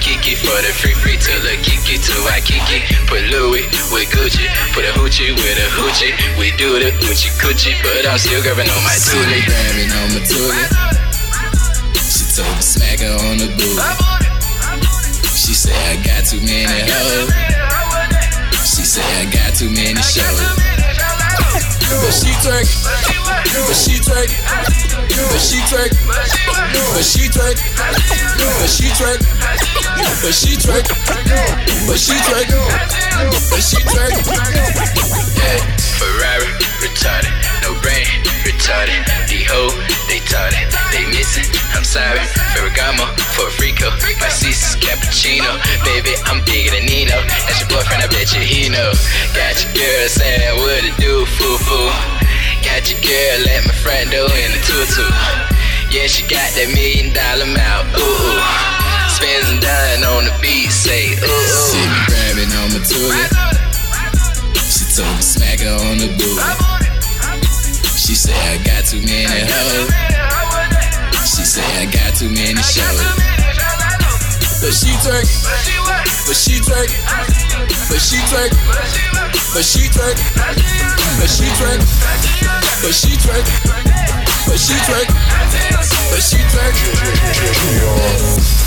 kick it for the free free till the kick it till I kick it. Put Louis with Gucci, put a hoochie with a hoochie. We do the hoochie coochie, but I'm still grabbing on my toolie. Grabbing on my toolie. She told me smack her on the booty. She said I got too many hoes. She said I got too many shows. But she trick. But she twerk. But she trick. But she twerk. But she trick. But she twerk. But she trick. But she twerk. Yeah, Ferrari retarded. No brain, retarded. The hoe, they taught it. They missing, I'm sorry. Ferragamo, for a Rico. My sister's cappuccino. Baby, I'm bigger than Nino. That's your boyfriend, I bet you he know. Got your girl saying what it do, foo foo. Got your girl let my friend do in a tutu. Yeah, she got that million dollar mouth. Ooh, ooh. Spins and dying on the beat, say ooh. ooh. me grabbing on my tutu so we smack her on the booty. She said I got too many hoes. She said I got too many shows. But she turkey, but she turkey, but she turkey, but she turkey, but she turkey, but she turkey, but she turkey, but she drank. But she drank. But she turkey.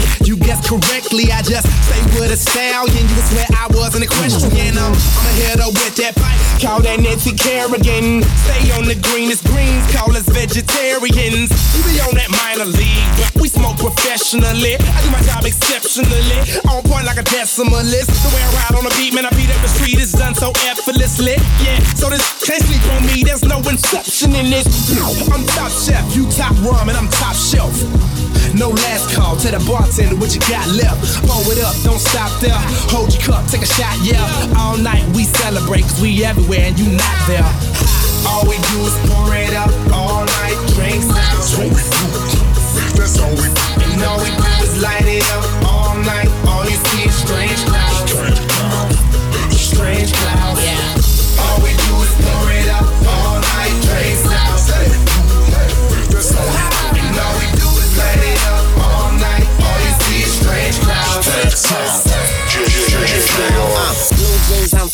correctly. I just stay with a stallion. You swear I wasn't equestrian. I'm, I'm a hitter with that pipe. Call that Nancy Kerrigan. Stay on the greenest greens. Call us vegetarians. We be on that minor league, but we smoke professionally. I do my job exceptionally. On point like a decimalist. The way I ride on the beat, man, I beat up the street so effortlessly. Yeah, so this can't sleep on me. There's no inception in this. I'm top chef, you top rum, and I'm top shelf. No last call, to the bartender what you got left. Pour it up, don't stop there. Hold your cup, take a shot, yeah. All night we celebrate, cause we everywhere and you not there. All we do is pour it up all night, drinks out. That's all we do. And all we do is light it up all night. All you see is strange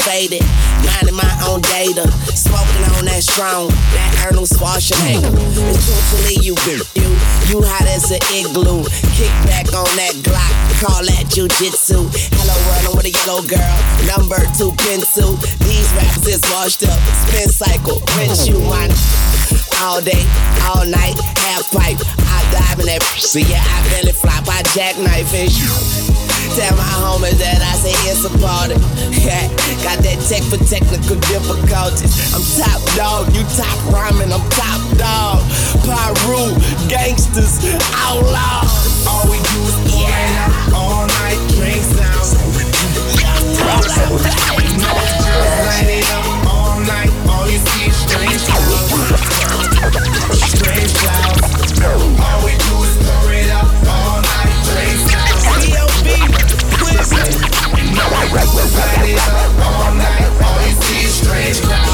faded. Minding my own data. Smoking on that strong. That Arnold Schwarzenegger. It's truthfully you, you. You hot as an igloo. Kick back on that Glock. Call that jujitsu. Hello, world, I'm with a yellow girl. Number two pencil. These raps is washed up. Spin cycle. Rinse you one. All day, all night, half pipe. I dive in that. So yeah, I belly flop. I jackknife and shoot. Tell my homies that I say it's a party. Got that tech for technical difficulties. I'm top dog, you top rhyming, I'm top dog. Pyru, gangsters, outlaw. All we do is pour yeah. out all night drinks out. So we do it up all night. All you see is strange clouds. Strange clouds. All we do party up all night. All you see is strange clouds.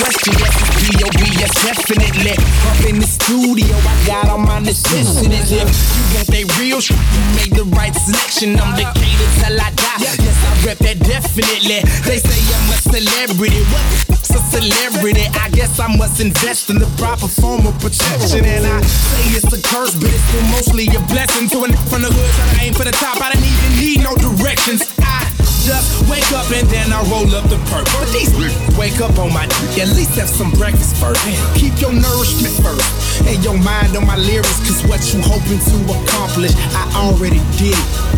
question. Yes, it's D.O.B. Yes, definitely. Up in the studio, I got all my necessities. If you want that real shit, you made the right selection. I'm the cater till I die. Yes, I rep that definitely. They say I'm a celebrity. What the a celebrity? I guess I must invest in the proper form of protection. Oh. And I say it's a curse, but it's still mostly a blessing. So in from the hood, I aim for the top. I don't even need no directions. I just wake up and then I roll up the perk. At least wake up on my dick. At least have some breakfast first. Keep your nourishment first. And your mind on my lyrics. Cause what you hoping to accomplish, I already did.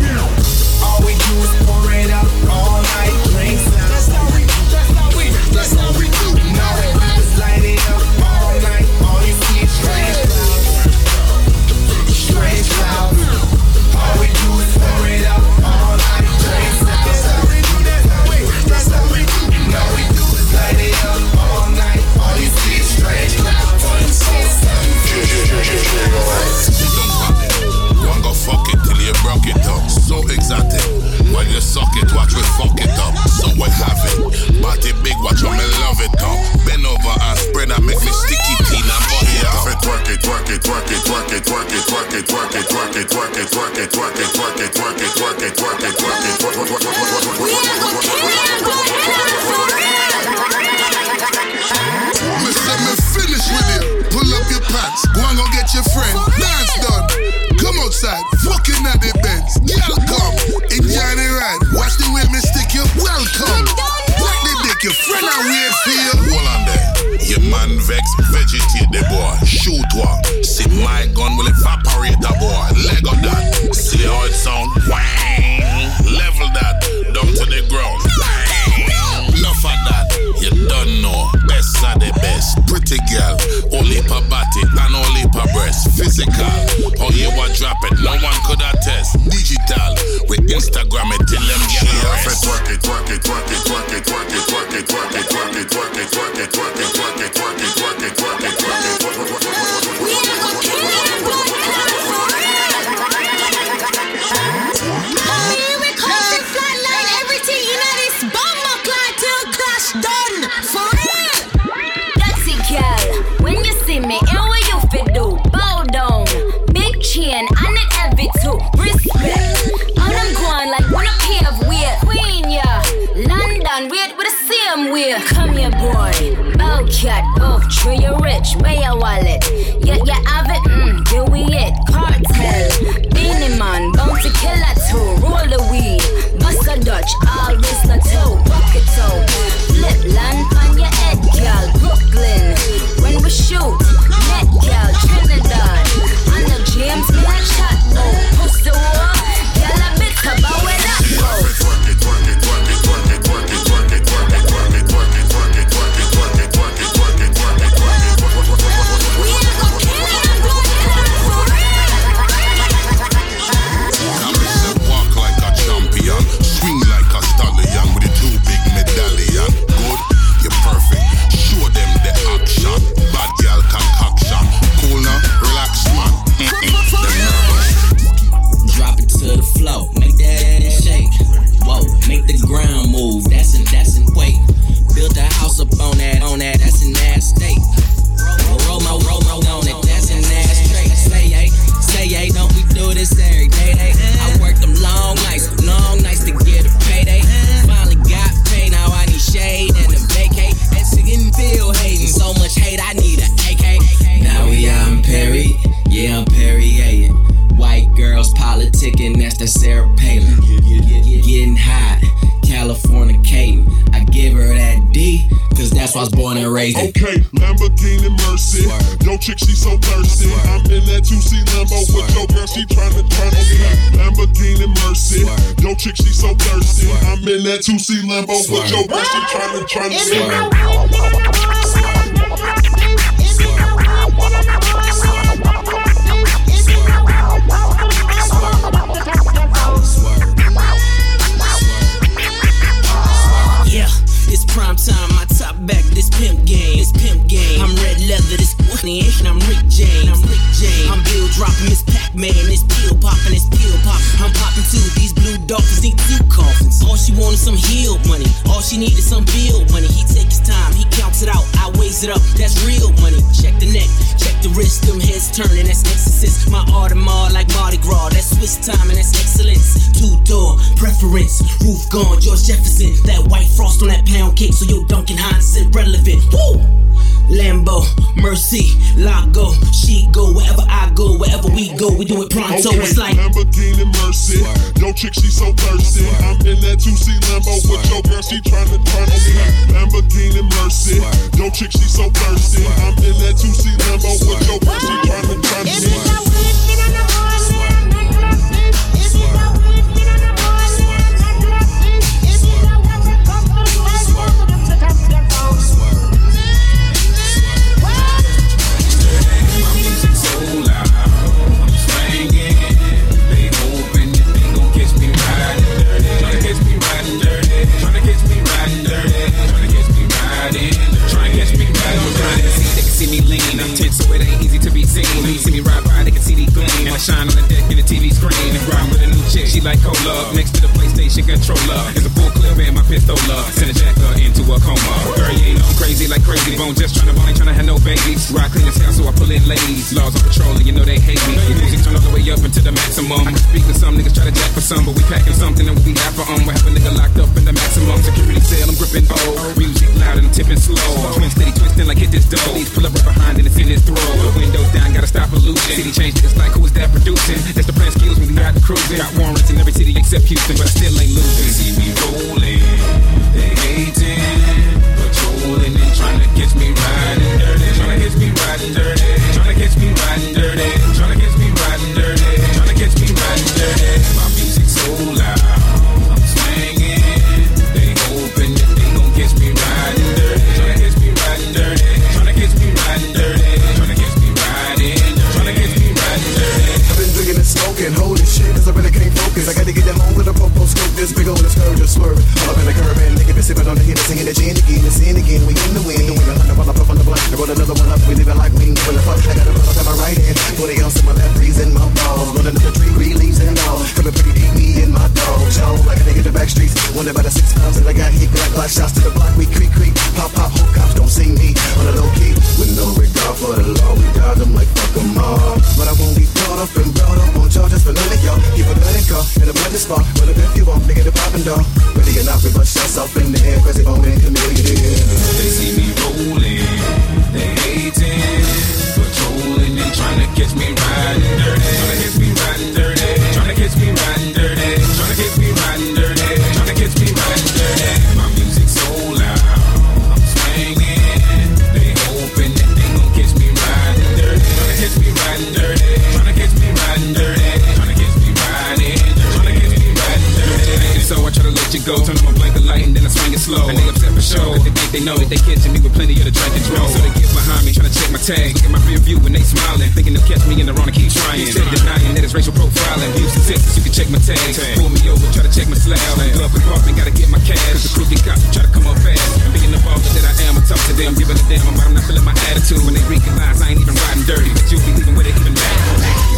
They know that they catching me with plenty of the drink and drone. So they get behind me, trying to check my tag. Look at my rear view they smiling. Thinking they'll catch me in the wrong and keep trying. Instead denying that it's racial profiling. Houston, Texas, you can check my tag. Pull me over, try to check my slab. Glove compartment, gotta get my cash. Cause the crooked cop try to come up fast. Thinking the ball that I am, I talk to them. Giving a damn about I'm not feeling my attitude. When they recognize I ain't even riding dirty. But you be leaving where they even mad.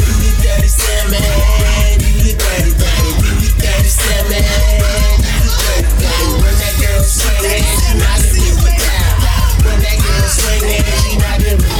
You be dirty, Sam, man. Dirty, dirty. You dirty, Sam, man. You dirty swinging, she not in me without. When that girl swinging, she not in me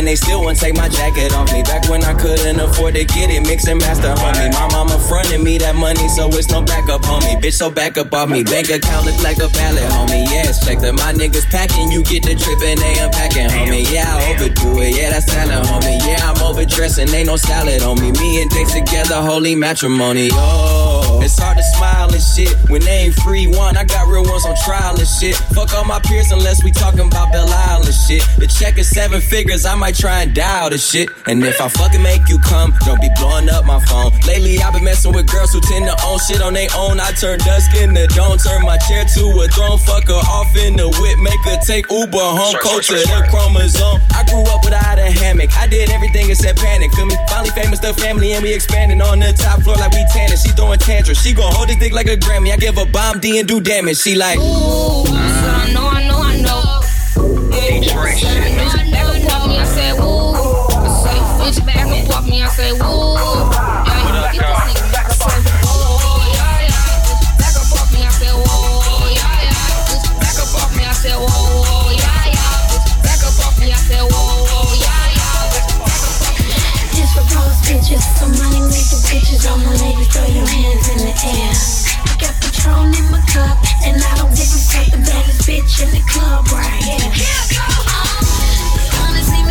and they still won't take my jacket off me. Back when I couldn't afford to get it, mix and master homie. My mama fronted me that money, so it's no backup homie. Bitch, so back up off me. Bank account look like a pallet, homie. Yes, check that my niggas packing. You get the trip and they unpacking, homie. Yeah, I overdo it. Yeah, that's salad, homie. Yeah, I'm overdressing. Ain't no salad on me. Me and Dix together, holy matrimony. Oh, it's hard to smile and shit when they ain't free one. I got real ones on trial and shit. Fuck all my peers unless we talking about Belle Isle and shit. The check is seven figures, I might try and dial the shit. And if I fucking make you come, don't be blowing up my phone. Lately, I've been messing with girls who tend to own shit on their own. I turn dusk into dawn, turn my chair to a throne. Fuck her off in the whip, make her take Uber home. Culture, the chromosome. I grew up without a hammock. I did everything except panic. Feel me? Finally famous, the family, and we expanding on the top floor like we tanning. She throwing tantrums. She gon' hold this dick like a Grammy. I give a bomb D and do damage. She like. Ooh, I know, I know, I know. Detroit said, woo. Back up off me, I say, woo. Yeah, back. I said, whoa, yeah, yeah. Back up off me, I said, whoa, yeah, yeah. Back up off me, I said, yeah, yeah. Back up off me, I said, yeah, yeah. Up off me. Just for bitches, money bitches. Throw your hands in the air. I got Patron in my cup, and I don't give a fuck. The baddest bitch in the club right here. Me drop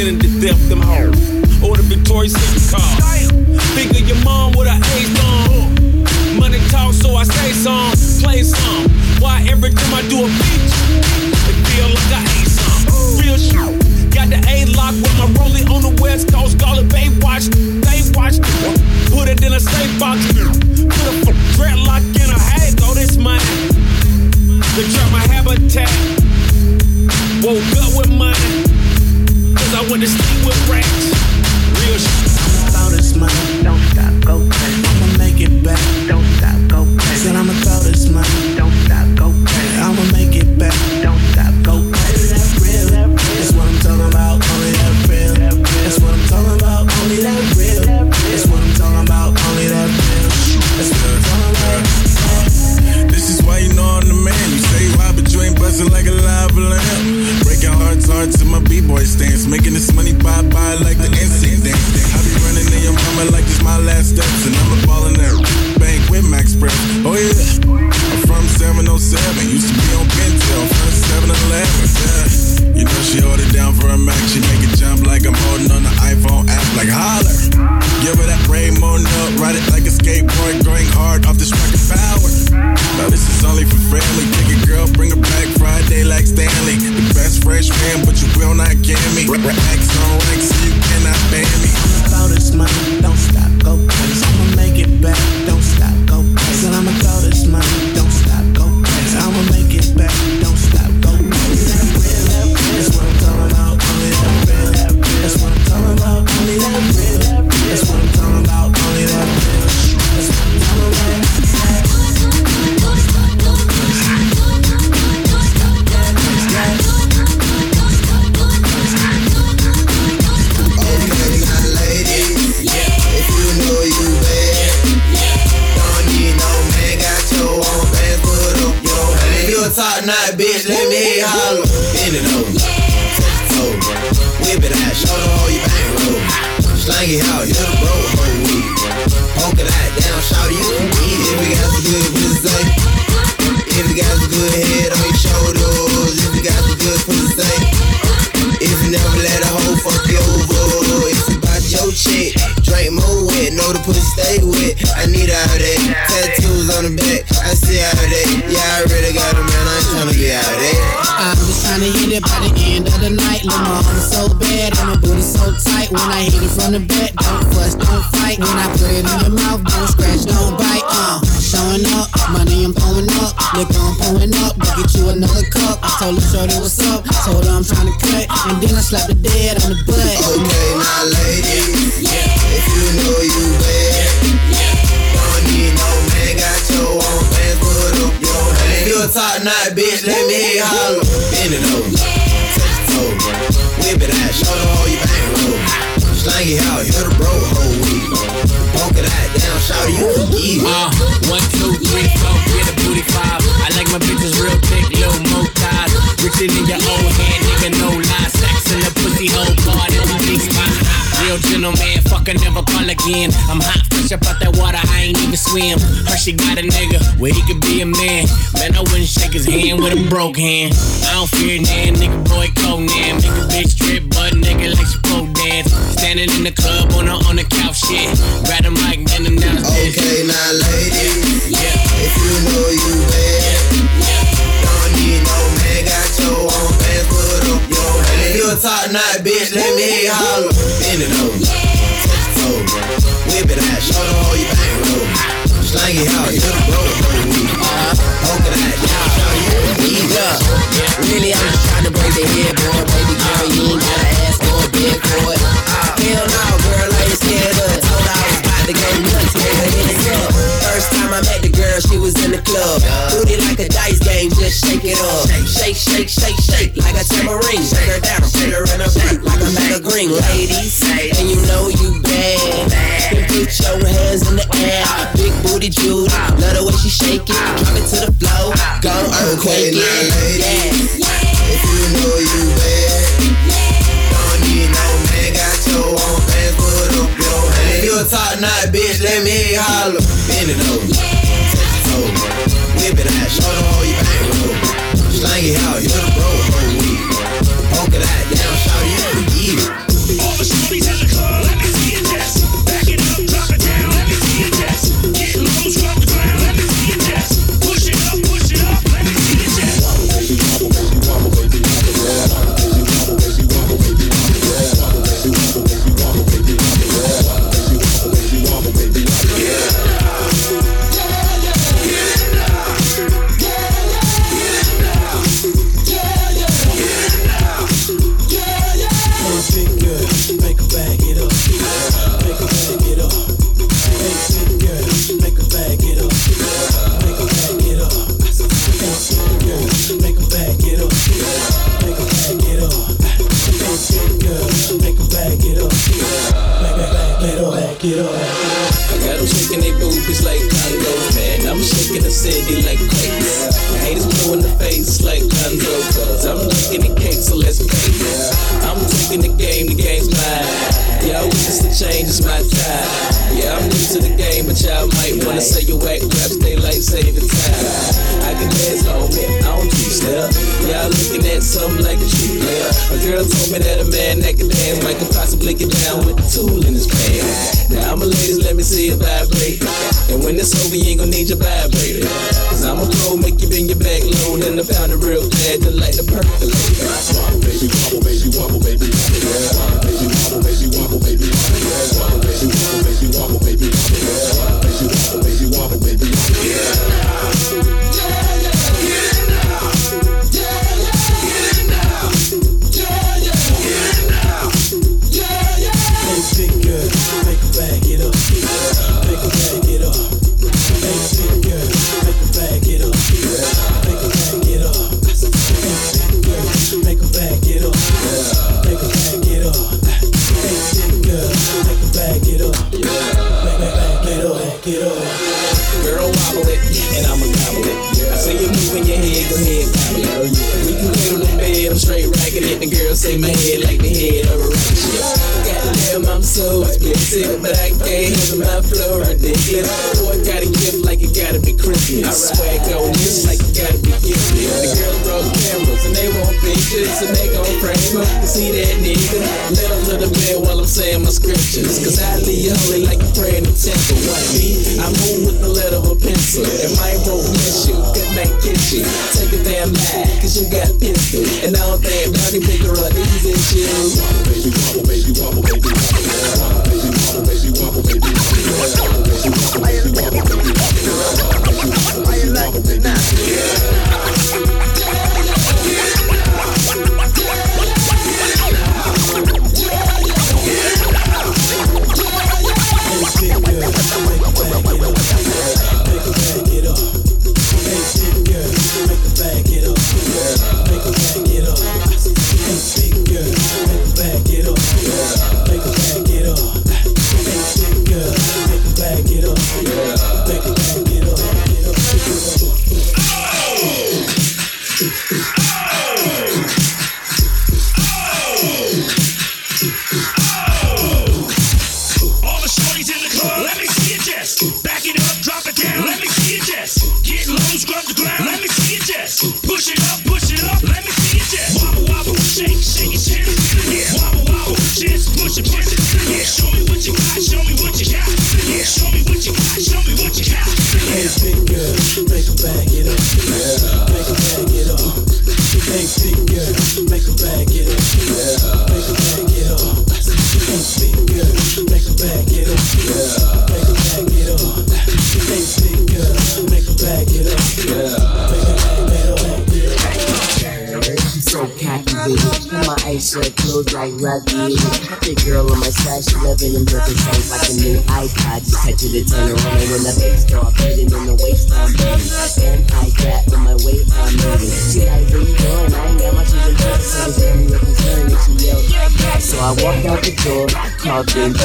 of identity theft, them hoes. Or the Victoria's Secret car. Figure your mom with an ace on. Money talk, so I say some, play some. Why every time I do a beat, it feel like I ate some. Real shit. Got the A lock with my rollie on the west coast. Call it Bay Watch. They watch. Put it in a safe box. Put a dreadlock in a hay. Go this mine. To trap my habitat. Woke up with money. Cause I to sleep with rats. Real shit. Throw this money, don't stop, go crazy. I'ma make it back, don't stop, go crazy. Said I'ma throw this money, don't stop, go crazy. I'ma make it back, don't stop, my b-boy stance. Making this money bye bye like the NC dance. I be running in your mama like it's my last steps. And I'm a ballin' there. Bank with Max Prep. Oh yeah. I'm from 707. Used to be on Pentel. First 7 Eleven. Yeah. You know she hold it down for a Mac. She make it jump like I'm holding on the iPhone app. Like holler. Give her that rainbow note. Ride it like a skateboard. Going hard off this fucking power. Now this is only for family. Take a girl, bring her back Friday like Stanley. The best freshman, but you will not get me. X on X, you cannot ban me. I'm Throw this money, don't stop, go crazy. I'ma make it back, don't stop, go crazy. Said I'ma throw this money, don't stop, go crazy. I'ma make it back, don't stop, go crazy. That's what I'm talking about, only that real. That's what I'm talking about, only that real. Top notch bitch, let me holler. Bend it over, touch over, whip it out, show them how you bang roll. Slang it out, hit a bro, whole week. Poke it out, down, shout you can eat. If you got some good pussy, if you got some good head on your shoulders, if you got some good pussy, if you never let a hoe fuck you over, it's about your chick. Drink more wet, know the pussy stay wet. I need all that. Tattoos on the back, I see all that. Yeah, I the night. Lil' mama so bad and my booty so tight. When I hit it from the back, don't fuss, don't fight. When I put it in your mouth, don't scratch, don't bite. Uh, showing up, money I'm pouring up, liquor I'm pouring up. Go get you another cup. I told her shorty what's up, told her I'm trying to cut, and then I slapped the dead on the butt. Okay, now ladies, if you know you bad, don't need no man, got your own pants, put up your hand. You a top notch bitch, let me holler. Show them how you bang roll. Slang it out, hit a bro whole week. Poke it out, down, shout can get it. Uh, one, two, three, four, get a booty five. I like my bitches real thick, little mo thighs. Richer than your old head, nigga, no lies. Sex in the pussy hole, part Real gentleman, fuck I never call again. I'm hot, fresh up out that water, I ain't even swim. Hershey got a nigga where he could be a man. Man, I wouldn't shake his hand with a broke hand. I don't fear nan, nigga boy Conan. Make a bitch trip, but nigga like she pole dance. Standing in the club on the on the couch, shit. Grab the mic, bend him down. Okay, now ladies, if you know you bad, a top notch bitch, let me holler. Bend it over, touch whip it out, show them how you bang roll. Slang it out, hit a bro. Poke it out, get it. Really, I'm just trying to break the headboard. Baby girl, you ain't gotta ask for a bed for it. Hell no, girl, I ain't scared of it. Told her I was about to go I met the girl, she was in the club. Booty like a dice game, just shake it up. Shake, shake, shake, shake, like a tambourine. Shake her down, put her in a front like a bag of green. Ladies, and you know you bad. Then put your hands in the air. Big booty Judy, love the way she shake it. Drop it to the floor, go earthquake it. ladies, if you know you bad, top notch bitch, let me holler. Bend it over, touch toe, whip it out, show see that nigga. Let to the bed while I'm saying my scriptures. Cause I leave holy like a prayer in the temple. What me? I move with the letter of a pencil. And my won't miss you, good night kiss you. Take a damn lie, cause you got pistol. And I don't think her up these issues. Baby, wobble, baby, wobble, baby, wobble, baby, wobble, baby, wobble, baby, All like rugby. The girl on my side, she loving them broken sounds like a new iPod. Just touch it to turn her on when the bass drop, hitting in the waist I'm beating. And I got with my weight I'm moving. She like, where you going? I ain't got much of a dress, so this girl me a concern and she yelled. So I walked out the door, called Ben J.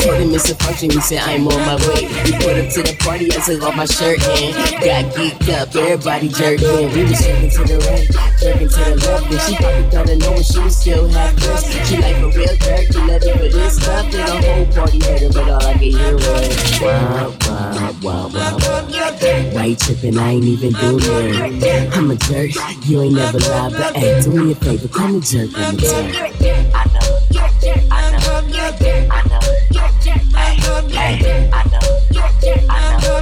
Told him it's a function, he said I'm on my way. We put up to the party, I took off my shirt and got geeked up. Everybody jerked in. We was jerking to the right, jerking to the left, and she probably I know when she was still half dressed. She like a real jerk, you love it for this stuff. Then the whole party heard but all I could hear was wow, wow, wow, wow. You tripping? I ain't even do it. I'm a jerk, you ain't never lied, but hey, do me a favor, call me jerk one more time. I know, I know, I know, hey, hey, I know, I know,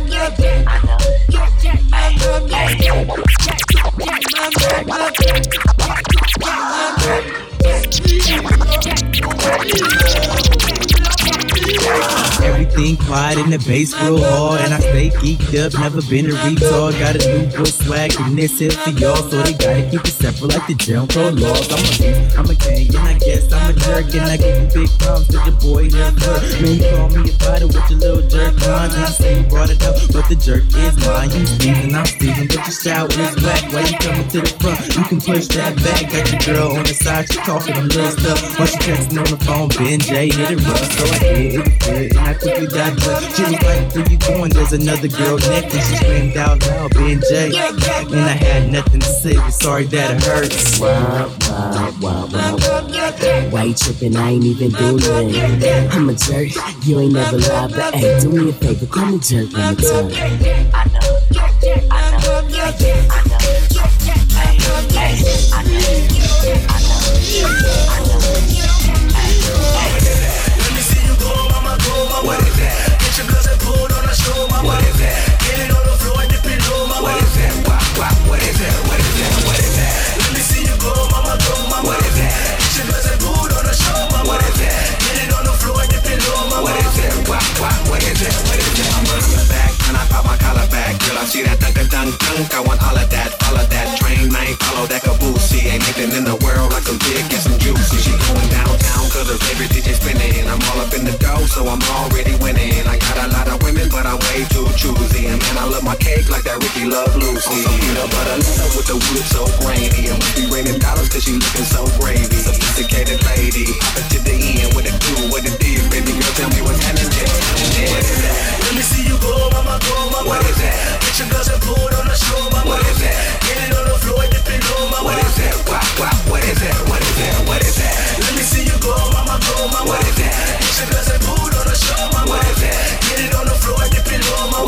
I know, hey, Everything quiet in the bass real hard, and I stay geeked up. Never been a retard. Got a new boy swag, and this here for y'all, so they gotta keep it separate like the Jim Crow laws. I'm a, I'm a king, and I guess I'm a jerk, and I give you big problems to the boy first. Man, you call me a fighter with your little jerk lines, and I say you brought it up, but the jerk is mine. You Steven, I'm Steven, but your shower is whack. Why you coming to the front? You can push that back. Got your girl on the side, she talking a little stuff. While she texting on the phone, Ben J hit it rough, so I did it good, and I quickly dived but She was like, where you going? There's another girl next, and she screamed out loud, Ben J. And I had nothing to say, but sorry that it hurts. Wow, wow, wow, wow. Why you tripping? I ain't even do it. I'm a jerk, you ain't never lied, but hey, do me a favor, call me jerk one more time. I know, I know, I know, hey, hey, I know, see that dunk dunk dunk. I want all of that, all of that. Train, I ain't follow that caboose. She ain't nothing in the world like some big and some juicy. She going downtown cause her favorite DJ spinning. I'm all up in the dough, so I'm already winning. I got a lot of but I'm way too choosy. And man, I love my cake like that Ricky Love Lucy. On some peanut butter love with the whip so grainy. And must be raining dollars cause she looking so gravy. Sophisticated lady, hop to the end with a do what it did. Baby girl, tell me what's happening next. What is that? Let me see you go, mama, go, mama. What is that? Get your girls and pull on the show, mama. What is that? Get it on the floor, dip it low, mama. What is that? Wah, wah, what is that? What is that? What is that? Let me see you go, mama, mama, my what if it? She doesn't boot on the show, mama, what if it? Get it on the floor, I dip it low,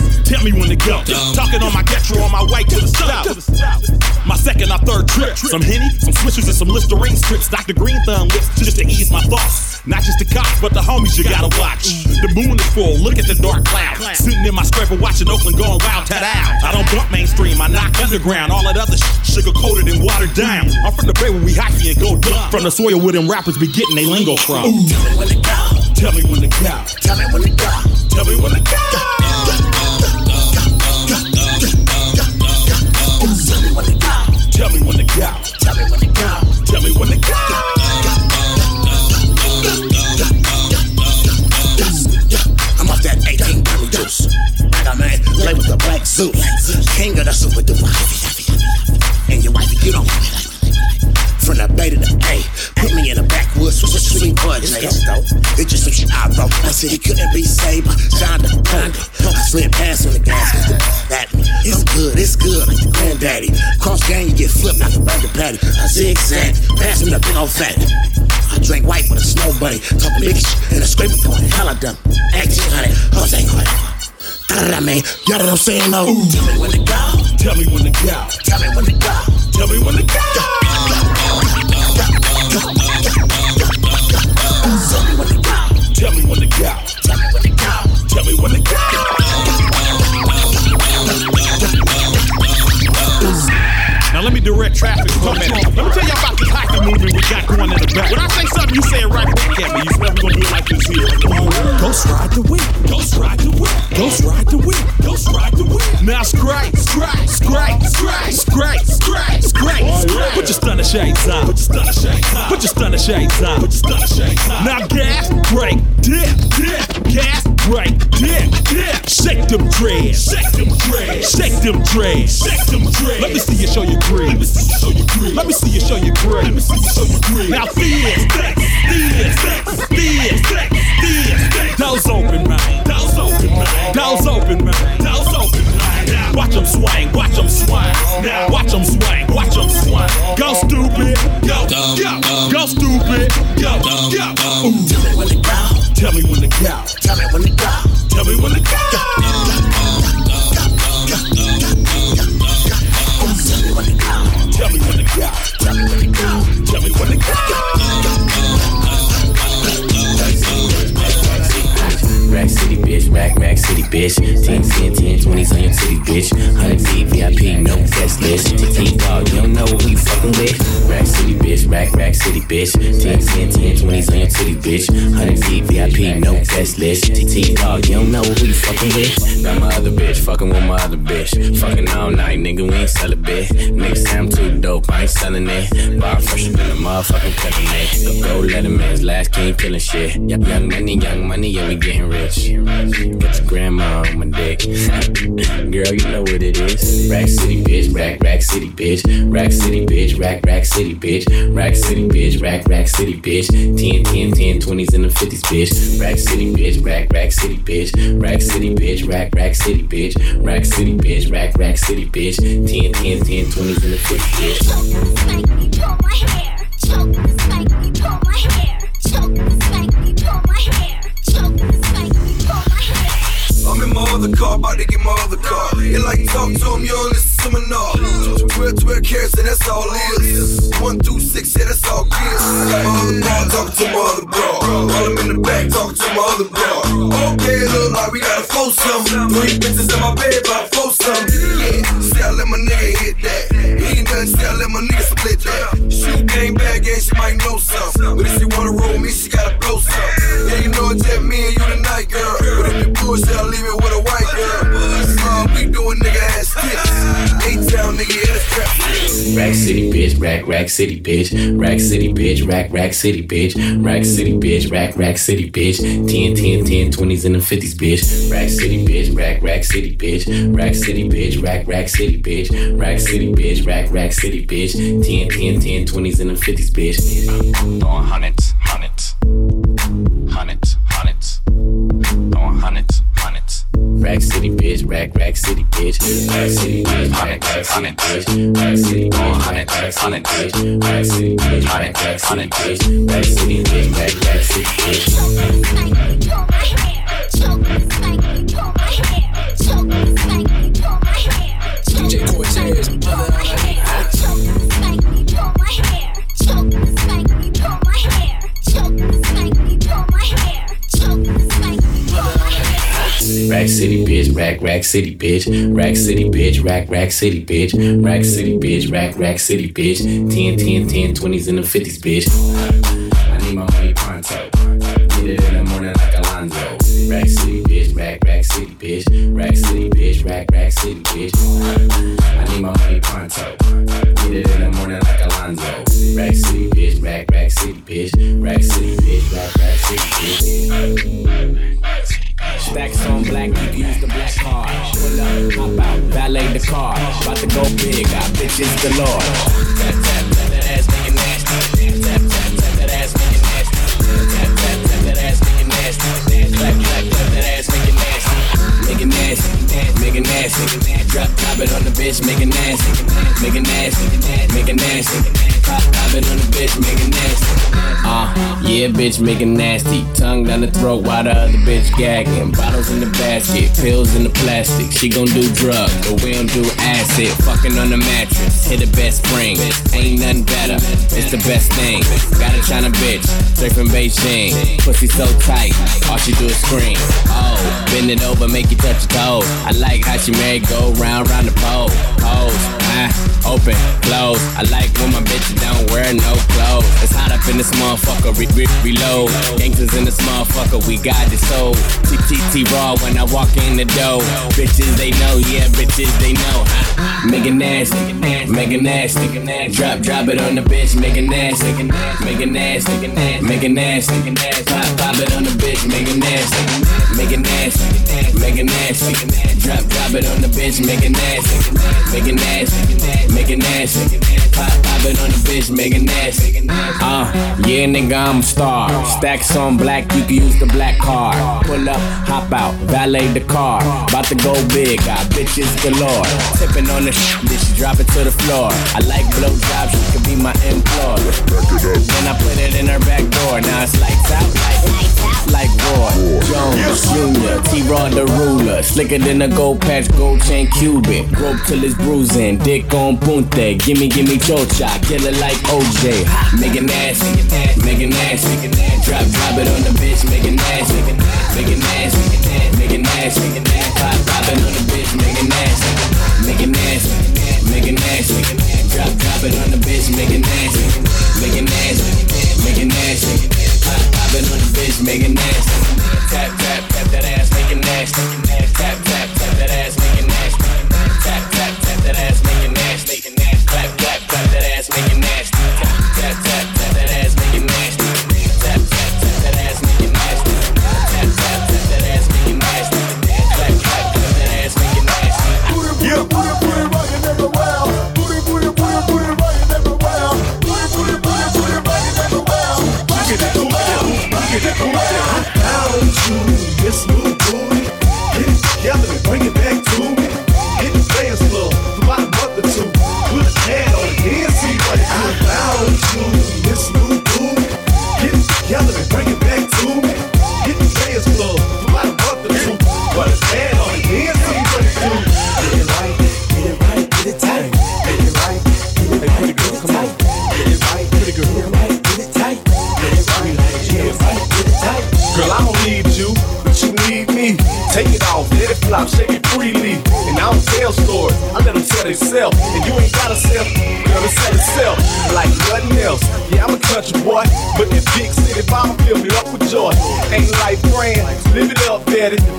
Ooh, tell me when to go. Talking on my getro on my way to the south. My second or third trip. Some Henny, some switches, and some Listerine strips. Dr. Green Thumb lips just to ease my thoughts. Not just the cops, but the homies you gotta watch. The moon is full, look at the dark cloud. Sitting in my scraper watching Oakland going wild, tat out. I don't bump mainstream, I knock underground. All that other sh- sugar coated and watered down. I'm from the bay where we hyphy and go dump. From the soil where them rappers be getting they lingo from. Tell me when to go. Tell me when to go. Tell me when to go. Tell me when to go. Tell me when to go. Tell me when to go. Tell me when to go. I'm off that 18 berry juice. Like a man, play with the black Zeus. King of the super duper. And your wife, you don't want like from the bay to the A, backwoods with some sweet buds. It's dope. It's just some shit I wrote. I said he couldn't be saved, John the Punk. Slid past on the gas. That it's good, it's good, like granddaddy. Cross gang, you get flipped like a burger patty. I zigzag, pass him the big old fat. I drink white with a snow bunny, talking big shit and a scraper going. Hell, I done. Acting on it, Jose Coy. I mean, y'all know what I'm saying? No. Tell me when to go. Tell me when to go. Tell me when to go. Tell me when to go. Tell me when to go. Tell me when to go. Tell me when to go. Direct traffic minute. Let me tell y'all about this hyphy movement we got going in the back. When I say something, you say it right back at me. You swear we gonna do it like this here. Ghost ride the wind. Ghost ride the wind. Ghost ride the wind. Ghost ride the wind. Now scrape, scrape, scrape, scrape, scrape, scrape, oh, scrape. Put your stunner shades on. Put your stunner shades on. Put your stunner shades on. Put your stunner shades on. Now gas, brake, dip, dip. Gas, brake, dip, dip. Shake them dreads. Shake them dreads. Shake them dreads. Shake them dreads. Let me see you show your grid. Let me see you show your grid. Let me see you show your grid. Let me see you show your grid. Now fierce, fierce, fierce, fierce, fierce. Doors open, man. Doors open, man. Doors open, man. Doors open, man. Watch them swing. Watch them swing. Now watch them swing. Watch them swing. Go stupid. Go. Go. Go stupid. Go. Go. Tell me when to go. Tell me when to go. Tell me when to go. Tell me when to go. Bitch. 10, 10, 10, 20s on your titty, bitch. 100 feet, VIP, no list. TT dog, you don't know who you fucking with. Got my other bitch, fucking with my other bitch. Fucking all night, nigga, we ain't sell a bit. Niggas say I'm too dope, I ain't selling it. Bar fresher than a motherfucking peppermint. Go, go, let a man's last king killing shit. Young money, young money, yeah, we getting rich. Got your grandma on my dick. Girl, you know what it is. Rack City, bitch. Rack, Rack City, bitch. Rack City, bitch. Rack, Rack City, bitch. Rack City, bitch. Rack, Rack City, bitch. 10, 10, 10, 20s and the 50s, bitch. Rack City, bitch. Rack, Rack City, bitch. Rack City, bitch. Rack, Rack City, bitch. Rack City, bitch. Rack, Rack City, bitch. 10, 10, 10, 20s and the 50s, bitch. I'm in my other car, about to get my other car. You like talk to him, you don't listen to no. 12, 12 carats, and that's all it is. One through six, yeah, that's all kids. I got my talking to my other bra. While I'm in the back, talking to my other bra. Okay, look like we gotta flow some. Three bitches in my bed, about to flow some. Yeah, see, I let my nigga hit that. He ain't done, see, I let my nigga split that. Shoot game bad game, she might know some. But if she wanna roll me, she gotta blow some. Yeah, you know it's just me and you tonight, girl. But if you bullshit, I'll leave it with a white girl. Uh, we doing nigga ass sticks. A-town nigga, yeah, that's trap. Rack City, bitch. Rack, Rack City, bitch. Rack City, bitch. Rack, Rack City, bitch. Rack City, bitch. Rack, Rack City, bitch. 10, 10, 10, 20s and the 50s, bitch. Rack City, bitch. Rack, Rack City, bitch. Rack City, bitch. Rack, Rack City, bitch. Rack City, bitch. Rack, Rack City, bitch. 10, 10, 10, 20s and the 50s, bitch. Throwing hundreds, hundreds, hundreds, hundreds. Throwing hundreds, hundreds. Rack City, bitch. Rack, Rack City, bitch. Rack City, bitch. Rack, Rack City, bitch. Rack City, bitch. Rack, Rack City, bitch. Rack City, bitch. Rack, Rack City, bitch. Rack City, bitch. Rack, Rack City, bitch. Rack, City, bitch. Rack City, bitch. Rack, Rack City, bitch. Rack City, bitch. Rack, Rack City, bitch. 10, 10, 10, 20s and the 50s, bitch. I need my money pronto. Get it in the morning like Alonzo. Rack City, bitch. Rack, Rack City, bitch. Rack City, bitch. Rack, Rack City, bitch. I need my money pronto. Get it in the morning like Alonzo. Rack City, bitch. Rack, Rack City, bitch. Rack City, bitch. Rack, Rack City, bitch. Stacks on black, you can use the black card. Pull up, hop out, valet the car. About to go big, got bitches galore. Tap, tap, tap that ass, make it nasty. Tap, tap, tap that ass, make it nasty. Tap, tap, tap that ass, make it nasty. Clap, clap, clap that ass, make it nasty. Make it nasty, make it nasty. Drop, drop it on the bitch, make it nasty. Make it nasty, make it nasty. Pop it on the bitch, make it nasty. Uh, yeah, bitch, make it nasty. Tongue down the throat while the other bitch gagging. Bottles in the basket, pills in the plastic. She gon' do drugs, but we don't do acid. Fucking on the mattress, hit the best spring. Ain't nothing better, it's the best thing. Got a China bitch, straight from Beijing. Pussy so tight, all she do is scream. Oh, bend it over, make you touch your toes. I like how she made go round, round the pole. Pose, ah, open, close. I like when my bitches don't wear no clothes. It's hot up in this motherfucker, re- re- reload. Gangsters in this motherfucker, we got this soul. TTT raw when I walk in the door. Bitches they know, yeah, bitches they know. Make it nasty, make it nasty. Drop, drop it on the bitch, make it nasty, make it nasty, make it nasty. Pop, pop it on the bitch, make it nasty, make it nasty, make it nasty. Drop, drop it on the bitch, make it nasty, make it nasty, make it nasty. Pop, pop it on the bitch, make it nasty. Uh, yeah, nigga, I'm a star. Stacks on black, you can use the black card. Pull up, hop out, valet the car. About to go big, got bitches galore. Tipping on the sh- she drop it to the floor. I like blow jobs, she could be my employer. Then I put it in her back door. Now it's lights out, like, like Roy Jones Jr. T-Rod the ruler, slicker than a gold patch, gold chain Cuban. Rope till it's bruising, dick on punte. Gimme, gimme chocha, kill it like OJ. Make it nasty, make it nasty. Drop, drop it on the bitch, make it nasty, make it nasty, make it nasty. Pop, pop it on the bitch, make it nasty, make it nasty, make it nasty. Drop, drop it on the bitch, make it nasty, make it nasty, make it nasty. Pop, pop it on the bitch, make it nasty. Tap, tap, tap that ass, make it nasty.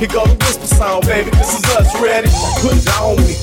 Here go the whisper sound, baby. This is us ready. Put it on me,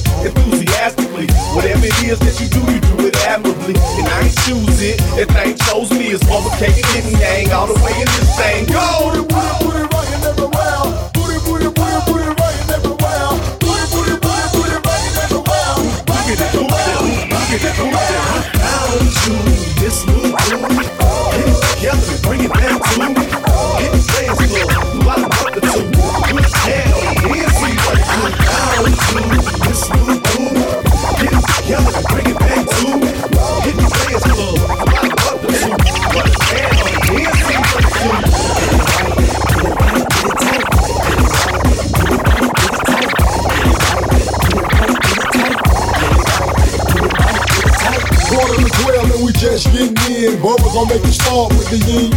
make you start with the yin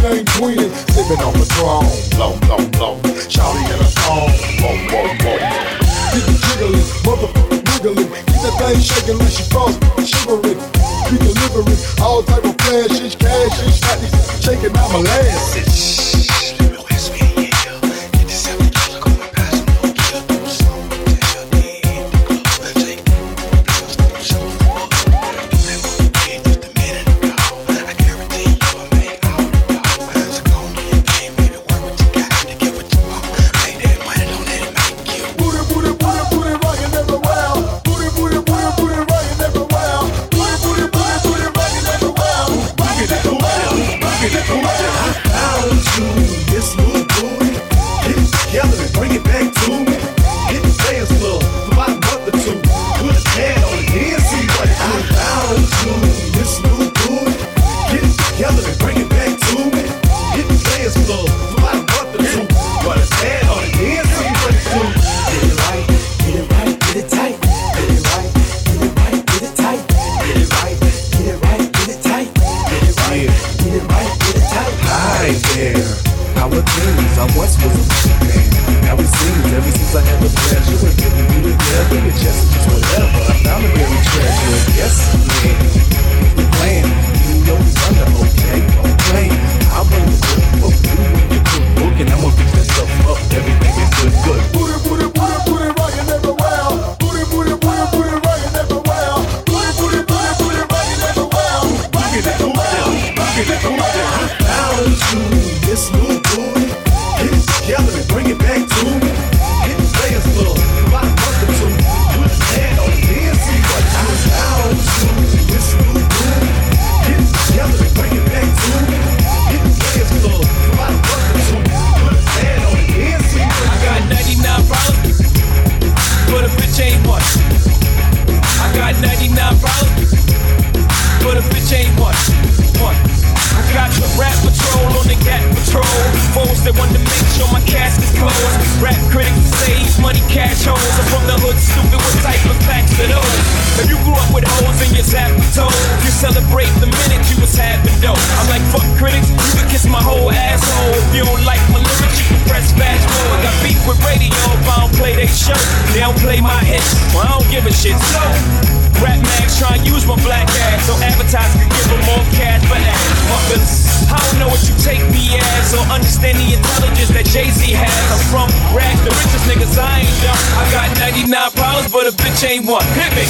That want to make sure my casket's closed. Rap critics save money, cash holes. I'm from the hood, stupid. What type of facts are those? If you grew up with hoes in your zap toe, you celebrate the minute you was having dough. I'm like, fuck critics, you can kiss my whole asshole. If you don't like my lyrics, you can press fast forward. Got beef with radio if I don't play they show. They don't play my hits, well, I don't give a shit. So, rap mags try and use my black ass so advertisers can give them more cash for that. Fuckers, I don't know what you take me as or understand the intelligence that Jay Z has. I'm from rags, the richest niggas, I ain't dumb. I got 99 problems, but a bitch ain't one. Hit me.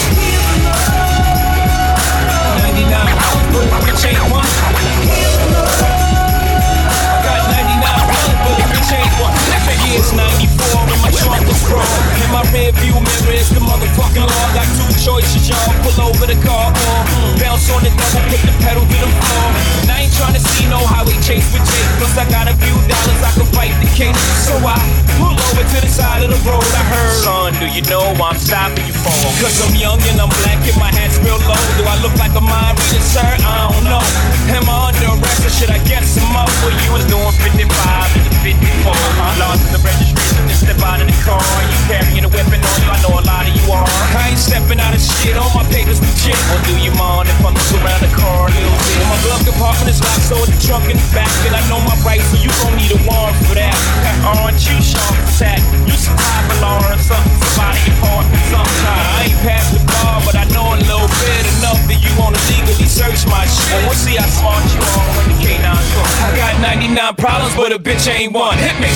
99 problems, but a bitch ain't one. I got 99 problems, but a bitch ain't over. Year's 94 when my trunk was broke. In my rear view mirror is the motherfucking law. Got two choices, y'all. Pull over the car or hmm, bounce on the double, put the pedal to the floor. And I ain't trying to see no highway chase with Jake. Plus I got a few dollars, I can fight the case. So I pull over to the side of the road. I heard, son, do you know I'm stopping you for? Cause I'm young and I'm black and my hat's real low. Do I look like a mind reader, sir? I don't know. Am I under arrest or should I get some more? Well, you was doing 55 and 54. Lost in the registration just step out of the car. You carrying a weapon on you, I know a lot of you are. I ain't stepping out of shit, all my papers legit. Or do you mind if I'm around the car a little bit? My glove compartment is locked, so the trunk in the back. And I know my rights, so you gon' need a warrant for that. Aren't you sharp attack? You survive alarm, something somebody apartment sometime. I ain't past the bar, but I know a little bit enough that you wanna legally search my shit. And we'll see how smart you are when the K9 comes. I got 99 problems, but a bitch ain't one. Hit me.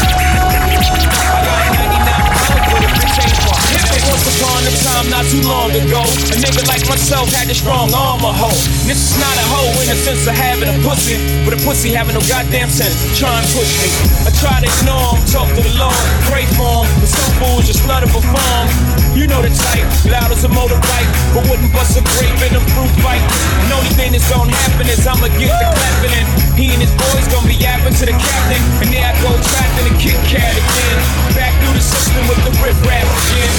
upon a time, not too long ago, a nigga like myself had a strong arm a hoe. This is not a hoe in the sense of having a pussy, but a pussy having no goddamn sense. Try and push me. I try to ignore him, talk to the Lord, pray for him, but some fools just love perform. You know the type, loud as a motorbike, but wouldn't bust a grape in a fruit fight. And only thing that's gonna happen is I'ma get the clapping and he and his boys gonna be yapping to the captain. And there I go trapped in a Kit Kat again. Back with the rip rap again.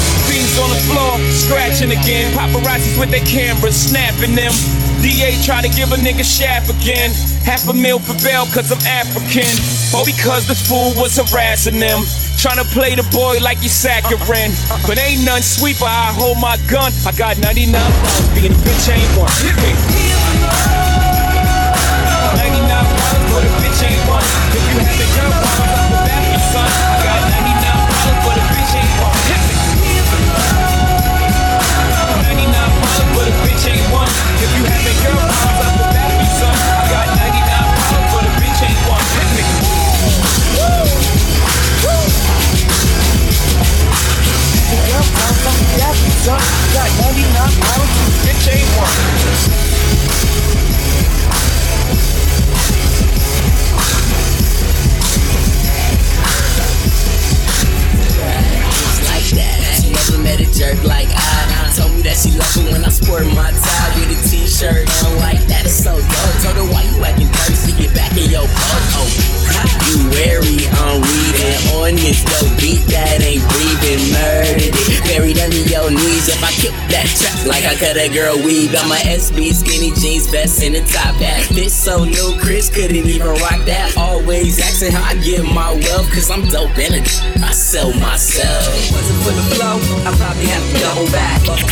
On the floor, scratching again. Paparazzis with their cameras, snapping them. DA try to give a nigga shaft again. Half a mil for bail cause I'm African. Or because the fool was harassing them. Tryna play the boy like he's saccharine. But ain't none sweeper, I hold my gun. I got 99 rounds, being a bitch ain't one. Hit 99 rounds, but a bitch ain't one. If you had the girl done. Got 99 miles bitch A1. Never met a jerk like I Told me that she loved it when I sport my tie with a t-shirt on like that is so dope. Told her why you acting thirsty, get back in your boat. Oh, you wary on weed and on this dope beat that ain't breathing, murdered it. Buried under your knees if I kick that trap like I cut a girl weave. Got my SB skinny jeans vest and a top hat. This so new, Chris couldn't even rock that. Always asking how I get my wealth, cause I'm dope it. I sell myself. Wasn't for the flow, I probably have to double back.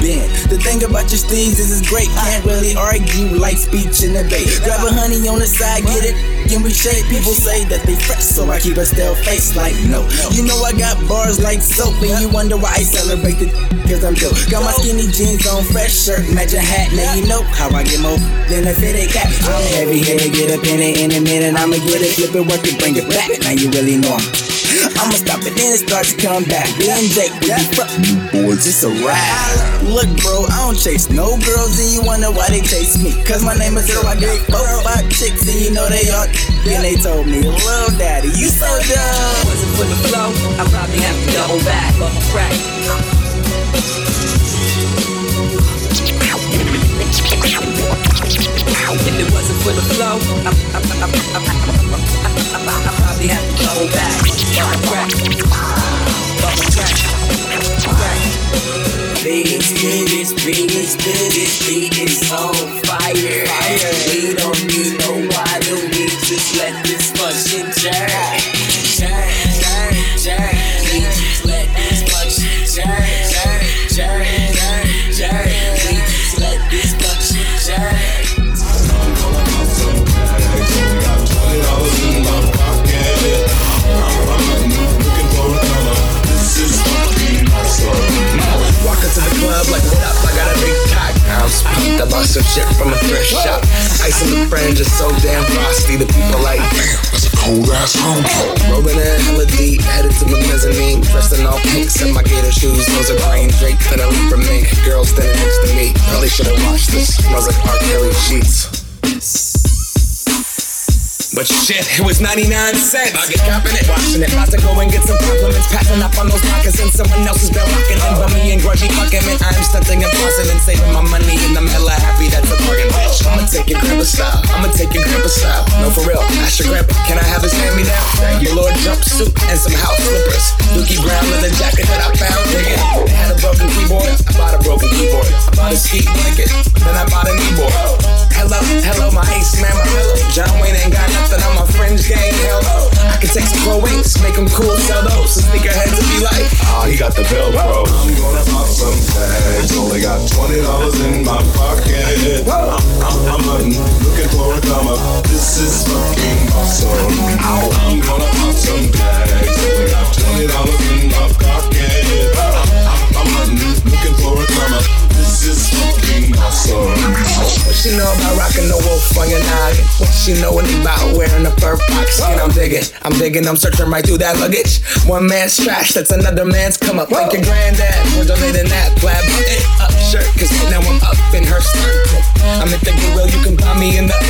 The thing about your steeds is it's great. Can't really argue like speech in and debate. Grab a honey on the side, get it in reshape. People say that they fresh, so I keep a stale face like no. You know I got bars like soap, and you wonder why I celebrate the cause I'm dope. Got my skinny jeans on, fresh shirt, match a hat. Now you know how I get more than a fitted cap. I'm heavy headed, get up in it in a minute. I'ma get it, flip it, work it, bring it back. Now you really know I'm I'ma stop it, then it starts to come back. Ben Jake, with you fuck you boys, it's a rap. Look, bro, I don't chase no girls, and you wonder why they chase me. Cause my name is Zero, I date four, five chicks, and you know they all. Then they told me, Lil Daddy, you so dumb. Wasn't for the flow, I probably have to double back. Crack. If it wasn't for the flow, I, I, I, I, I, I, I, probably have to double back. Fuck crack. Fuck crack. Crack. Biggest, biggest, biggest, biggest, biggest on fire. We don't need no water, we just let this function. Turn, I bought some shit from a thrift shop. Ice on the fringe is so damn frosty. The people like, damn, that's a cold ass home. Rolling in hella deep, headed to the mezzanine. Dressed in all pink, set my gator shoes. Those are green. Drake put a leap from mink. Girl standing next to me. Probably should've watched this. Smells like R. Kelly sheets. But shit, it was 99 cents. I get copping it, watching it. About to go and get some compliments. Passing up on those pockets and Someone else has been rocking them. Bummy and grudgy fucking man. I'm stunting and flossing and saving my money. And I'm hella happy that's a bargain, bitch. I'ma take your grandpa style. I'ma take your grandpa style. No, for real. Ask your grandpa, can I have his hand me down? Your Lord jumpsuit and some house slippers. Dookie Brown leather jacket that I found. Digging. They had a broken keyboard. I bought a broken keyboard. I bought a ski blanket. Then I bought a kneeboard. Hello, hello, my ace man, my hello. John Wayne ain't got my fringe game. Hell no. I can take some pro wings, make them cool, sell those. So sneakerheads to be like, ah, he got the bill, bro. I'm gonna pop some tags. Only got twenty dollars in my pocket. I'm, I'm, I'm hunting, looking for a come up. This is fucking awesome. I'm gonna pop some tags. Only got twenty dollars in my pocket. I'm, looking for a come. This is fucking awesome. What she know about rocking the wolf on your noggin? What she know about wearing a fur fox skin? I'm digging, I'm digging, I'm searching right through that luggage. One man's trash, that's another man's come up. Thank your granddad for donating that plaid button up shirt, cause now I'm up in her skirt. I'm at the Goodwill, you can find me in the.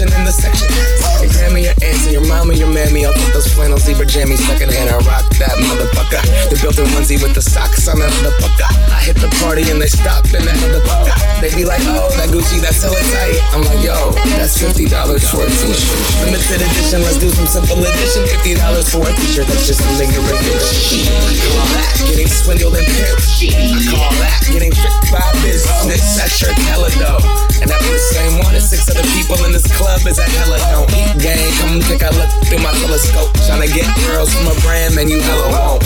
I'm not, I'm not stuck on searching in the section. Your grandma, your auntie, your mama, your mammy, I'll get those flannel zebra jammies, secondhand. I rock that motherfucker. The built-in onesie with the socks on that motherfucker. I hit the party and they stop in that motherfucker. They be like, oh, that Gucci, that's hella tight. I'm like, yo, that's fifty dollars for a t-shirt. Limited edition, let's do some simple edition. Fifty dollars for a t-shirt, that's just a lingering bitch. I call that getting swindled and pimped. I call that getting tricked by business. That shirt hella dope. And having the same one as six other people in this club is a hella don't eat game. Come take a look through my telescope. Tryna get girls from a brand, man, you hella won't.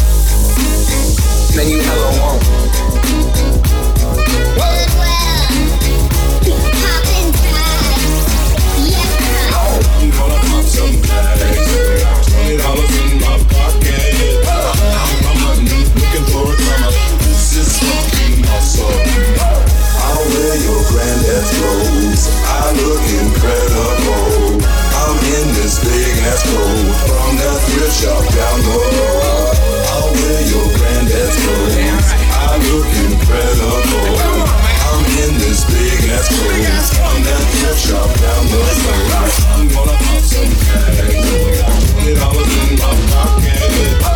Man, you hella won't. Look incredible. I'm in this big ass coat from that thrift shop down the road. I'll wear your granddad's clothes. I look incredible. I'm in this big ass coat from that thrift shop down the road. I'm gonna pop some tags. Twenty dollars in my pocket.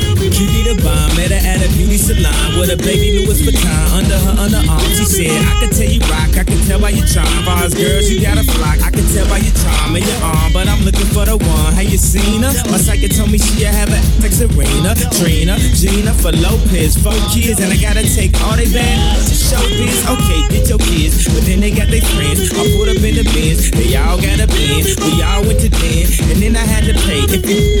Cutie the bomb, met her at a beauty salon with a baby Louis Vuitton under her underarm. She said, I can tell you rock, I can tell by your charm. Bars girls, you got a flock, I can tell by your charm and your arm, but I'm looking for the one. Have you seen her? My psychic told me she have a like Serena, Trina, Jennifer Lopez, four kids, and I gotta take all they bad to show this. Okay, get your kids, but then they got their friends. I put up in the bins, they all got a bin. We all went to den, and then I had to pay. If you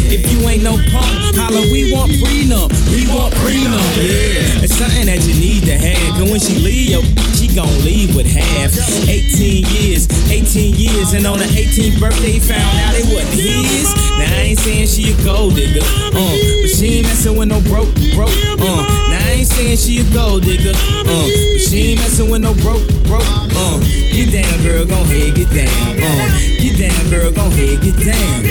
If you ain't no punk, holla, we want prenup. We want prenup. Yeah. It's something that you need to have. Cause when she leave, yo, she gon' leave with half. 18 years, 18 years, and on her 18th birthday, found out it wasn't his. Now I ain't saying she a gold digger, uh, but she ain't messing with no broke, broke, uh. Now I ain't saying she a gold digger, uh, but she ain't messing with no broke, broke, uh. Get down, girl, gon' head, get down, uh. Get down, girl, gon' head, get down.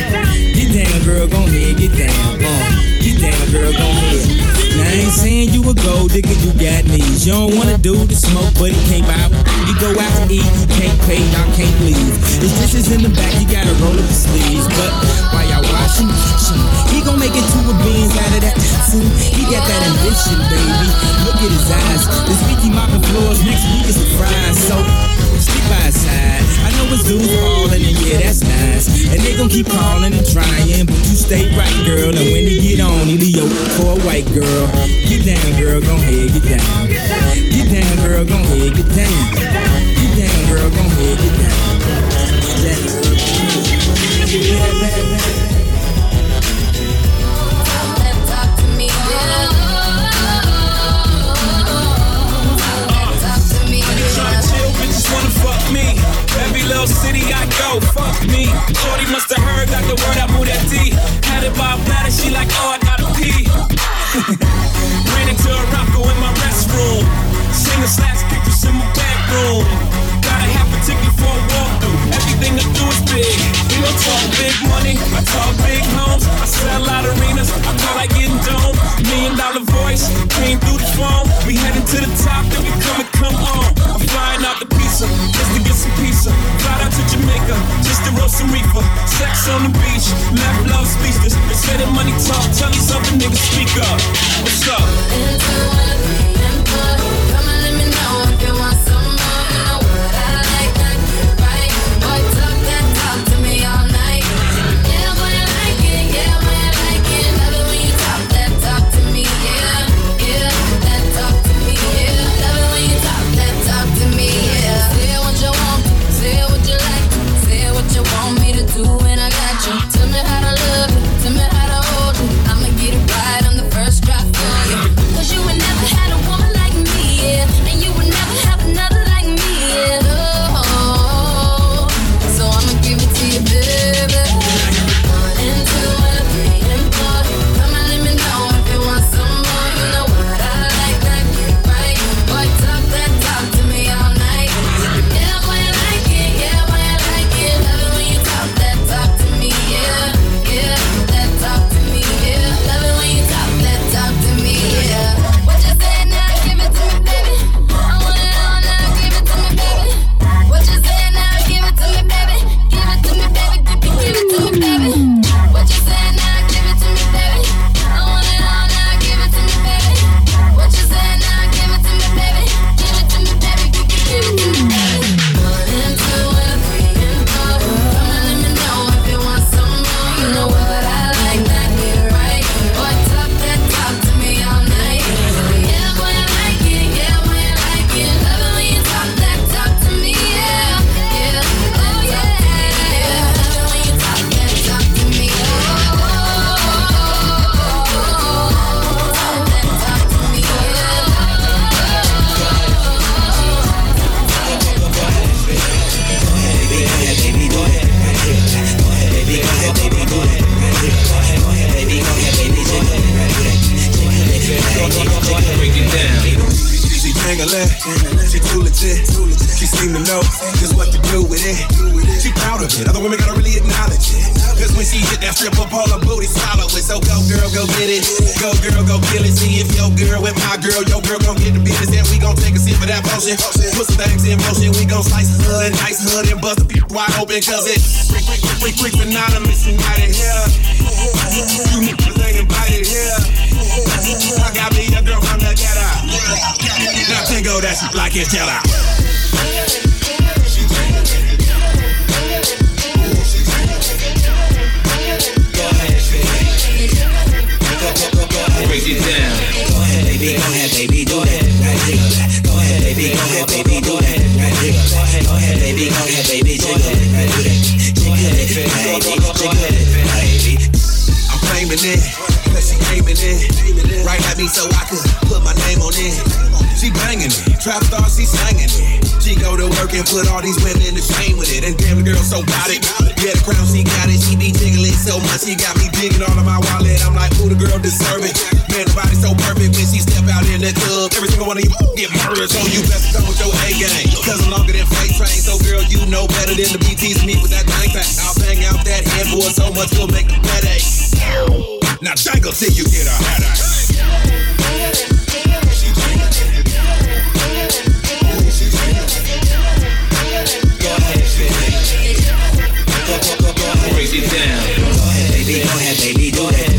Get down, girl, gon' get down, uh. Get down, girl, gon' head. Now I ain't saying you a gold digger, you got knees. You don't wanna do the smoke, but it can't buy. You go out to eat, you can't pay, y'all can't leave. His dishes in the back, you gotta roll up the sleeves. But while y'all washing, he gon' make it to a beans out of that. See, he got that ambition, baby. Look at his eyes. This week mopping floors, next week is the fries. So by side. I know his dudes ballin', and yeah, that's nice. And they gon' keep calling and trying, but you stay right, girl. And when he get on, he leave you for a white girl. Get down, girl, gon' head, get down. Get down, girl, gon' head, get down. Get down, girl, gon' head, get down. Tryna little city I go, fuck me. Shorty must have heard that the word I moved that D. Had it by a bladder, she like, oh, I gotta pee. some reefer. Sex on the beach, left love speechless. Say that money talk, tell these other niggas speak up. What's up? She too legit. She seem to know just what to do with it. She proud of it. Other women gotta really acknowledge it. Cause when she hit that strip up, all her booty swallow it. So go girl, go get it. Go girl, go kill it. See if your girl with my girl, your girl gon' get the business. And we gon' take a sip of that potion. Put some things in motion. We gon' slice her and dice her and bust the people wide open. Cause it freak, freak, freak, freak, freak, anonymous united here. You niggas ain't invited here. I got me a girl from the ghetto. Now tango that she like it, tell her. Break it down. Go ahead, baby, go ahead, baby, do that. Go ahead, baby, go ahead, baby, do that. Go ahead, baby, go ahead, baby, do that. Jiggle it, baby, jiggle it, baby. I'm claiming it, aiming it. Right at me so I could put my name on it. She banging it, trap star, she singing it. She go to work and put all these women to shame with it. And damn, the girl so got it. Yeah, the crown, she got it. She be jiggling so much, she got me digging all of my wallet. I'm like, ooh, the girl deserve it. Man, the body so perfect when she step out in the club. Every single one of you get murdered, so you best come with your A game. Cause I'm longer than freight train. So girl, you know better than the BTs me with that bang. I'll bang out that handboard so much we'll make the headache. Now jangle till you get a headache. Break it down. Go ahead, baby, go ahead, baby, do that.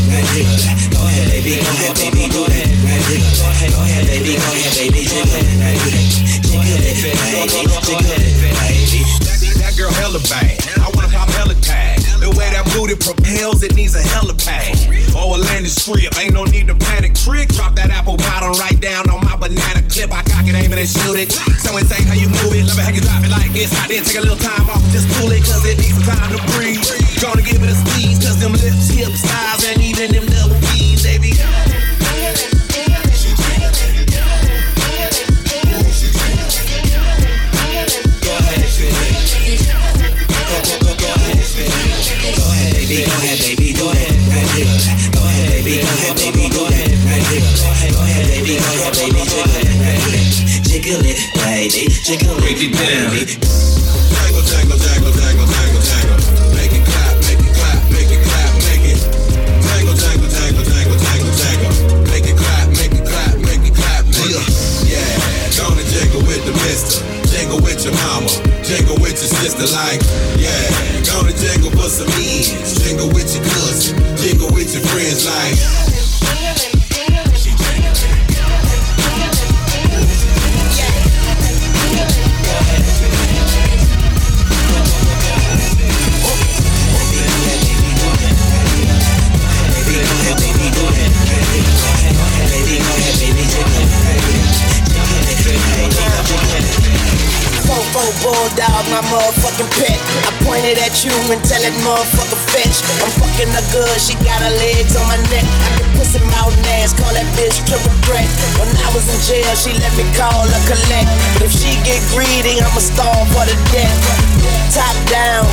Go ahead, baby, go ahead, baby, do that. Jiggle that. Go ahead, baby, go ahead, baby, jiggle it. Jiggle it, baby, jiggle baby. That girl hella bad. Booty propels, it needs a hella pad. Oh, a landing strip, ain't no need to panic. Trick, drop that apple bottom right down on my banana clip. I cock it, aim it, and shoot it. So insane how you move it. Love it how you drop it like this. I did take a little time off, just cool it, cause it needs some time to breathe. Gonna give it a squeeze, cause them lips, hips, thighs, and even them Break it down. I pointed at you and tell that motherfucker fetch. I'm fucking her good, she got her legs on my neck. I can pussy mouth ass, call that bitch triple threat. When I was in jail, she let me call her collect. But if she get greedy, I'ma starve for the death. Top down,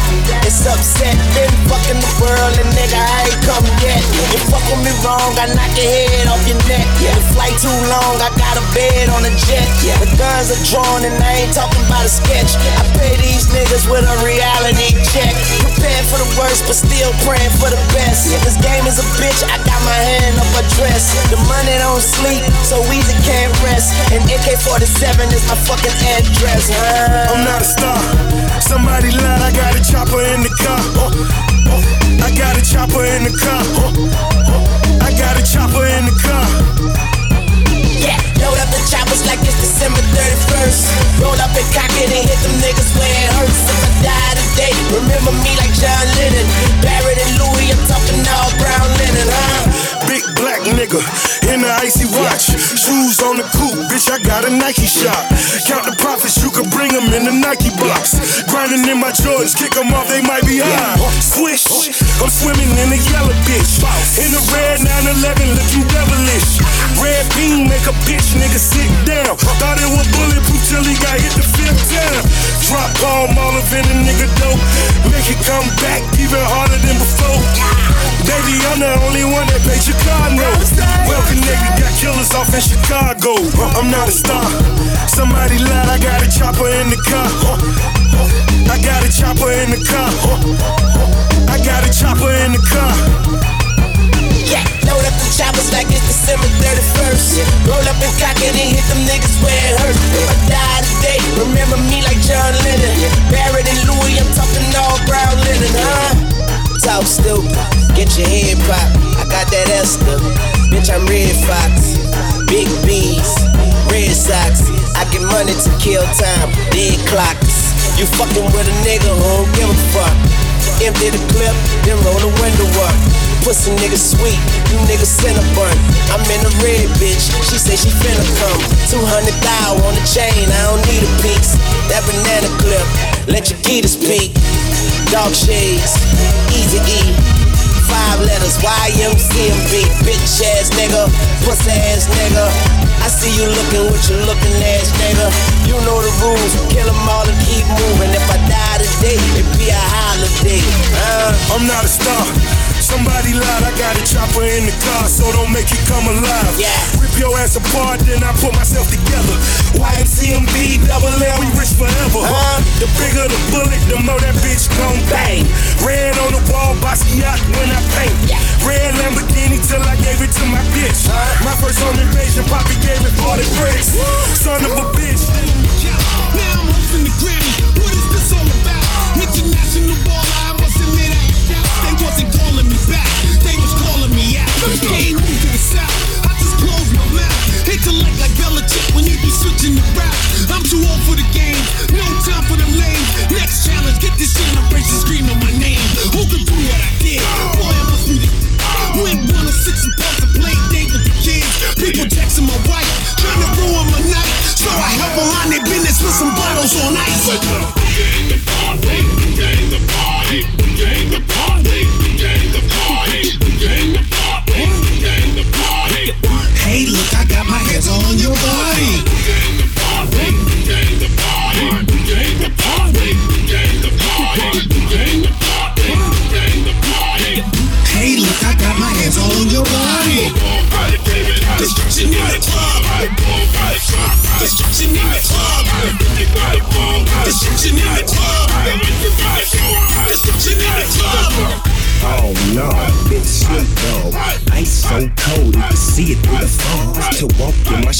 it's upset. Been fucking the world and nigga, I ain't come yet. You fuck with me wrong, I knock your head off your neck. The flight too long, I got a bed on a jet. The guns are drawn and I ain't talking about a sketch. I pay these niggas with a reality check. Prepared for the worst, but still praying for the best. This game is a bitch, I got my hand up her dress. The money don't sleep, so easy can't rest. And AK 47 is my fucking address. huh? I'm not a star. Somebody lied, I got a chopper in the car. Uh, uh, I got a chopper in the car. Uh, uh, I got a chopper in the car. Load up the choppers like it's December 31st. Roll up and cock it and hit them niggas where it hurts. If I die today, remember me like John Lennon. Barrett and Louis, I'm talking all brown linen, huh? Big black nigga in the icy watch. Shoes on the coupe, bitch, I got a Nike shop. Count the profits, you can bring them in the Nike box. Grinding in my Jordans, kick them off, they might be high. Swish, I'm swimming in the yellow bitch. In the red 911, looking devilish. Red beam make a bitch nigga sit down. Thought it was bulletproof till he got hit the fifth time. Drop Palmolive in a nigga dope. Make it come back even harder 50, I'm the only one that paid Chicago. Well connected, got killers off in Chicago. I'm not a star. Somebody lied, I got a chopper in the car. I got a chopper in the car. I got a chopper in the car. Load up the choppers like it's December 31st. Roll up and cock it and hit them niggas where it hurts. If I die today, remember me like John Lennon. Barrett and Louis, I'm talking all brown linen, huh? Talk stupid, get your head popped. I got that Esther, bitch, I'm Redd Foxx. Big bees, red socks. I get money to kill time, dead clocks. You fucking with a nigga who don't give a fuck. Empty the clip, then roll the window up. Pussy nigga sweet, you niggas cinnabon. I'm in the red bitch, she say she finna come. 200 thou on the chain, I don't need a piece. That banana clip, let your Keita speak. Dog shades, easy E. Five letters, YMCMB. Bitch ass nigga, pussy ass nigga. I see you looking with your looking ass nigga. You know the rules, kill 'em all and keep moving. If I die today, it be a holiday. Uh. I'm not a star. Somebody lied, I got a chopper in the car, so don't make it come alive. Yeah. Rip your ass apart, then I put myself together. YMCMB, double L, we rich forever. Uh-huh. The bigger the bullet, the more that bitch gon' bang. Red on the wall, Basquiat when I paint. Red Lamborghini till I gave it to my bitch. Uh-huh. My first home invasion, Poppy gave it 40 bricks. Son of a bitch. Now I'm the Grammy. Out. They the south. I just closed my mouth. Hate to like like Belichick when you be switching the route. I'm too old for the game, no time for them lames. Next challenge, get this screaming my name. Who could do what I did? Boy, I must be the. Went one of and date with the kids. People my wife, trying to ruin my night. So I help them their business with some bottles on ice. Hey, look, I got my hands on your body.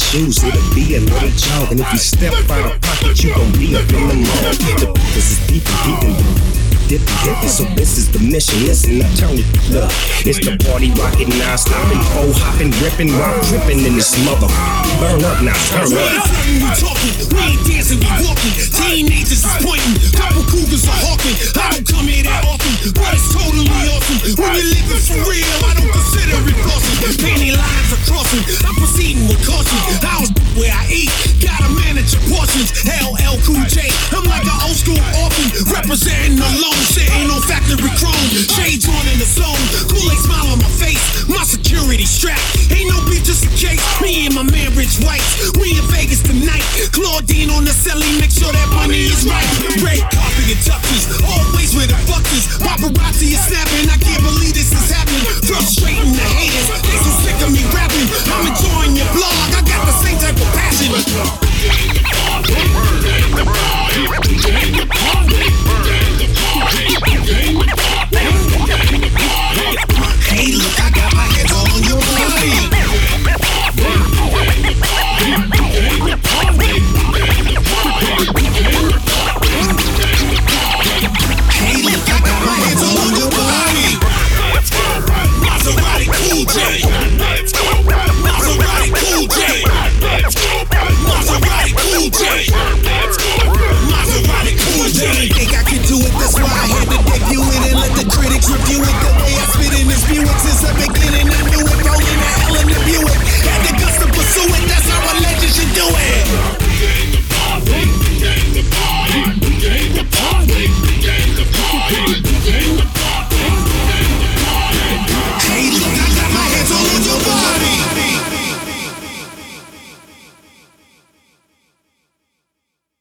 Shoes, it'll be a little jog. And if you step out of pocket, you gon' be up in the mall. The this is deep and deep and dippy hippie, so this is the mission. Listen, I turn it up. It's the party rocking, non-stopping, pole hopping, ripping while tripping in this mother. Burn up now, turn We up. ain't we talking. We ain't dancing, we walking. Teenagers is pointing. Couple cougars are hawking. I don't come here that often, but it's totally awesome. When you're living for real, I don't consider it flossing. Penny lines are crossing. I'm proceeding with caution. I was where I eat. Gotta manage your portions. LL Cool J. I'm like an old school orphan. Representing alone. Sitting on factory chrome. Shades on in the zone. Kool-Aid smile on my face. My security strap. Ain't no beef just in case. Me and my man Rich White. We in Vegas tonight. Claudine on the celly. Make sure that money is right. Red carpet and touches. Always where the fuck is. Paparazzi is snapping. I can't believe this is happening. Frustrating the haters. They so sick of me rapping. I'm enjoying your blog. I got the same type of passion. Hey, look, I got Shut.